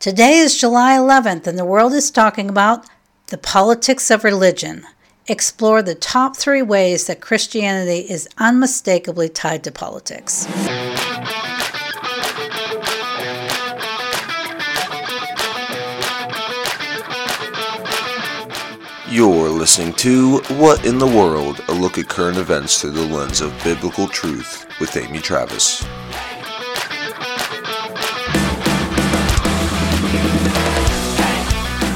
Today is July 11th, and the world is talking about the politics of religion. Explore the top three ways that Christianity is unmistakably tied to politics. You're listening to What in the World? A look at current events through the lens of biblical truth with Amy Travis.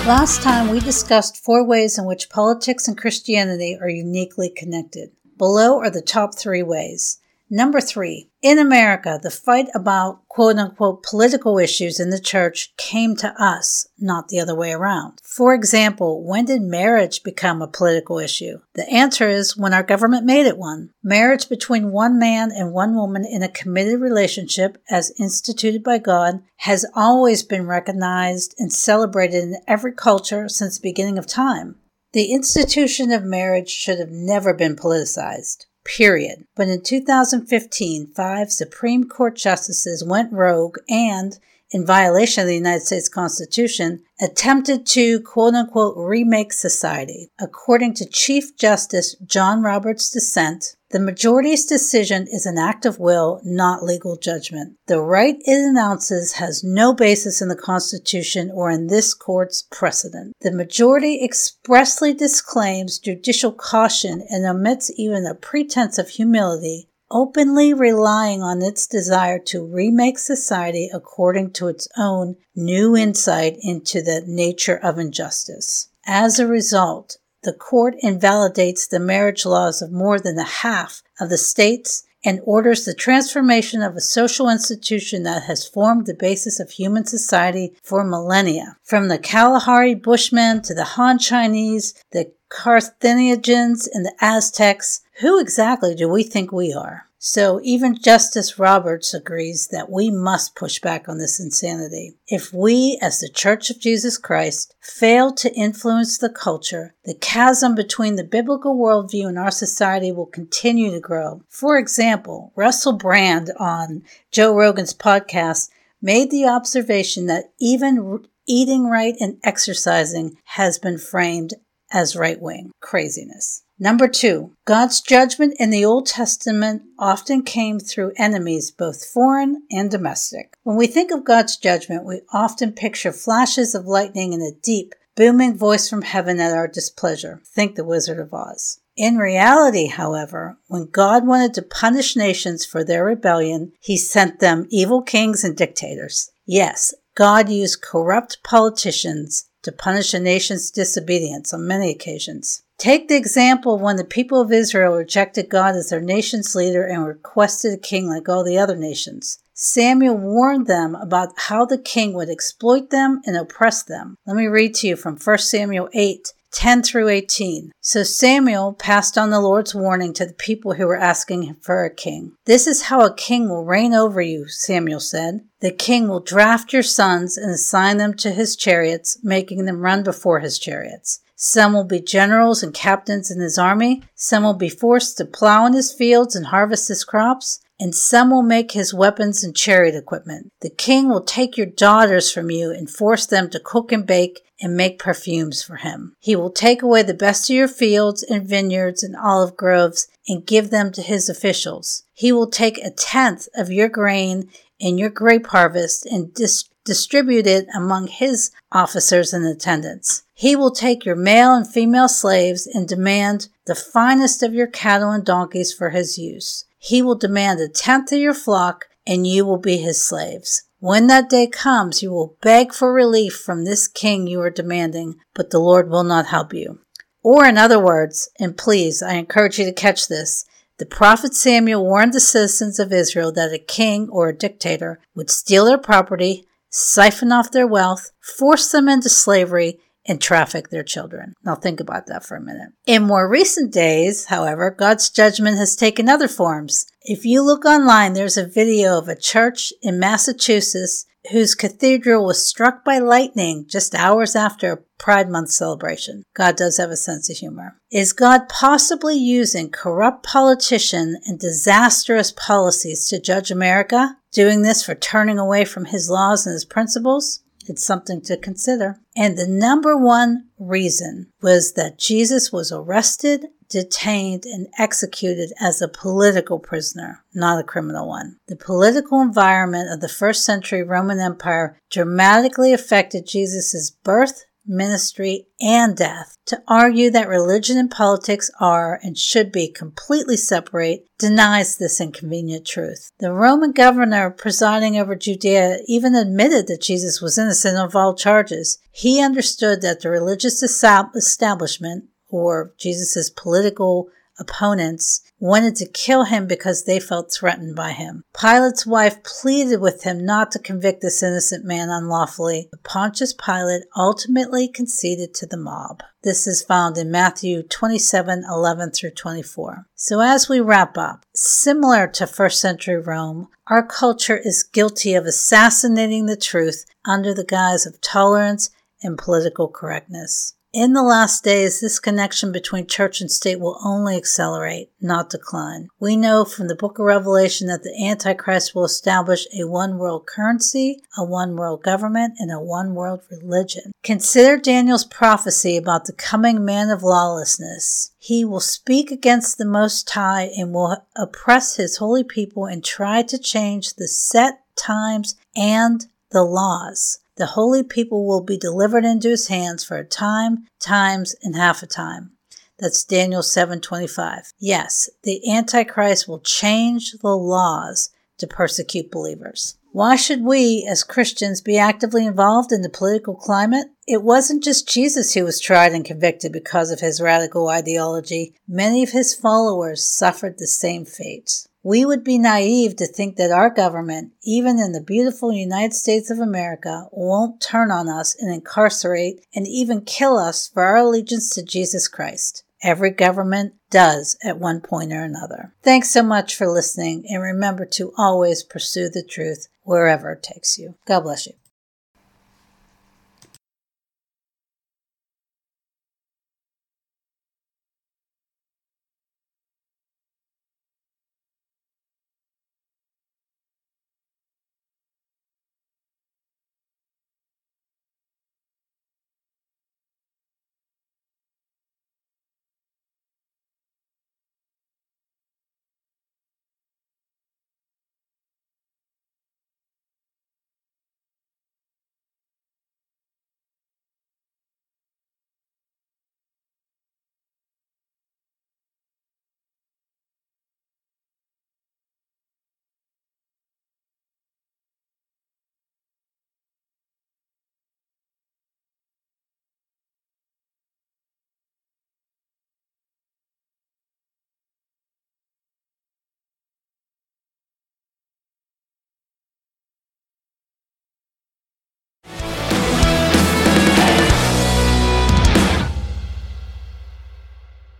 Last time we discussed four ways in which politics and Christianity are uniquely connected. Below are the top three ways. Number three, in America, the fight about quote unquote political issues in the church came to us, not the other way around. For example, when did marriage become a political issue? The answer is when our government made it one. Marriage between one man and one woman in a committed relationship, as instituted by God, has always been recognized and celebrated in every culture since the beginning of time. The institution of marriage should have never been politicized period. But in 2015, five Supreme Court justices went rogue and, in violation of the United States Constitution, attempted to quote unquote remake society. According to Chief Justice John Roberts' dissent, the majority's decision is an act of will, not legal judgment. The right it announces has no basis in the Constitution or in this court's precedent. The majority expressly disclaims judicial caution and omits even a pretense of humility openly relying on its desire to remake society according to its own new insight into the nature of injustice. As a result, the court invalidates the marriage laws of more than a half of the states and orders the transformation of a social institution that has formed the basis of human society for millennia. From the Kalahari Bushmen to the Han Chinese, the Carthaginians, and the Aztecs, who exactly do we think we are? So even Justice Roberts agrees that we must push back on this insanity. If we, as the Church of Jesus Christ, fail to influence the culture, the chasm between the biblical worldview and our society will continue to grow. For example, Russell Brand on Joe Rogan's podcast made the observation that even eating right and exercising has been framed as right wing craziness. Number two, God's judgment in the Old Testament often came through enemies, both foreign and domestic. When we think of God's judgment, we often picture flashes of lightning and a deep, booming voice from heaven at our displeasure. Think the Wizard of Oz. In reality, however, when God wanted to punish nations for their rebellion, he sent them evil kings and dictators. Yes, God used corrupt politicians to punish a nation's disobedience on many occasions. Take the example of when the people of Israel rejected God as their nation's leader and requested a king like all the other nations. Samuel warned them about how the king would exploit them and oppress them. Let me read to you from 1 Samuel 8 10 through 18. So Samuel passed on the Lord's warning to the people who were asking for a king. This is how a king will reign over you, Samuel said. The king will draft your sons and assign them to his chariots, making them run before his chariots. Some will be generals and captains in his army. Some will be forced to plow in his fields and harvest his crops. And some will make his weapons and chariot equipment. The king will take your daughters from you and force them to cook and bake and make perfumes for him. He will take away the best of your fields and vineyards and olive groves and give them to his officials. He will take a tenth of your grain and your grape harvest and dis- distribute it among his officers and attendants. He will take your male and female slaves and demand the finest of your cattle and donkeys for his use. He will demand a tenth of your flock, and you will be his slaves. When that day comes, you will beg for relief from this king you are demanding, but the Lord will not help you. Or, in other words, and please, I encourage you to catch this, the prophet Samuel warned the citizens of Israel that a king or a dictator would steal their property, siphon off their wealth, force them into slavery, and traffic their children. Now think about that for a minute. In more recent days, however, God's judgment has taken other forms. If you look online, there's a video of a church in Massachusetts whose cathedral was struck by lightning just hours after a Pride Month celebration. God does have a sense of humor. Is God possibly using corrupt politicians and disastrous policies to judge America? Doing this for turning away from his laws and his principles? It's something to consider. And the number one reason was that Jesus was arrested, detained, and executed as a political prisoner, not a criminal one. The political environment of the first century Roman Empire dramatically affected Jesus' birth, ministry, and death. To argue that religion and politics are and should be completely separate denies this inconvenient truth. The Roman governor presiding over Judea even admitted that Jesus was innocent of all charges. He understood that the religious establishment, or Jesus' political opponents, wanted to kill him because they felt threatened by him. Pilate's wife pleaded with him not to convict this innocent man unlawfully, but Pontius Pilate ultimately conceded to the mob. This is found in Matthew 27 11 through 24. So, as we wrap up, similar to first century Rome, our culture is guilty of assassinating the truth under the guise of tolerance and political correctness. In the last days, this connection between church and state will only accelerate, not decline. We know from the book of Revelation that the Antichrist will establish a one world currency, a one world government, and a one world religion. Consider Daniel's prophecy about the coming man of lawlessness. He will speak against the Most High and will oppress his holy people and try to change the set times and the laws. The holy people will be delivered into his hands for a time, times, and half a time. That's Daniel 7:25. Yes, the antichrist will change the laws to persecute believers. Why should we as Christians be actively involved in the political climate? It wasn't just Jesus who was tried and convicted because of his radical ideology. Many of his followers suffered the same fate. We would be naive to think that our government, even in the beautiful United States of America, won't turn on us and incarcerate and even kill us for our allegiance to Jesus Christ. Every government does at one point or another. Thanks so much for listening and remember to always pursue the truth wherever it takes you. God bless you.